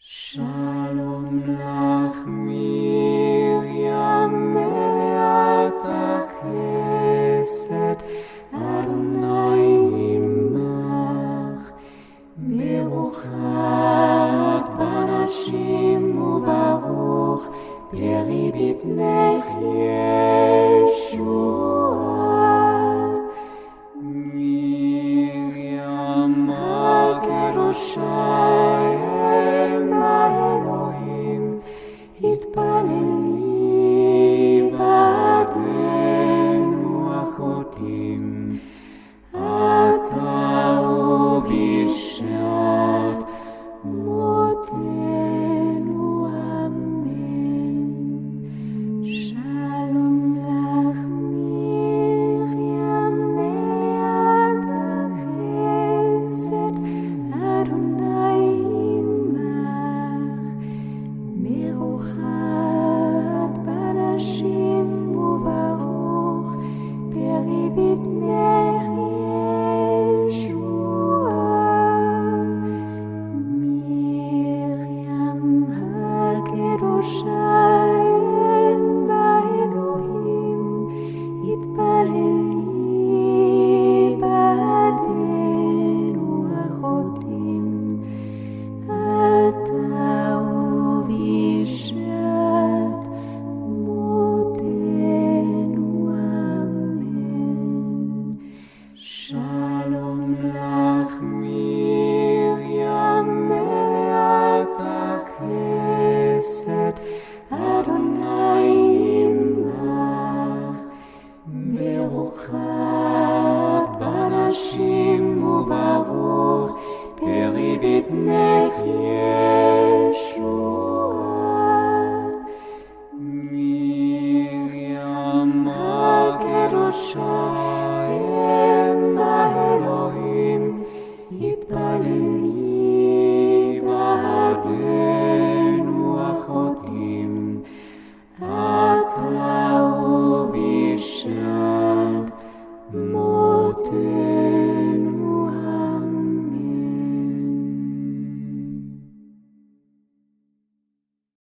שלום לך מרים מלאת החסד, אדוני עמך, ברוכת בנשים וברוך פרי בטנך ישועה. מרים הקדושה Emanuel, Liebe, den פרי בטנך ישועה. מרים הקדושה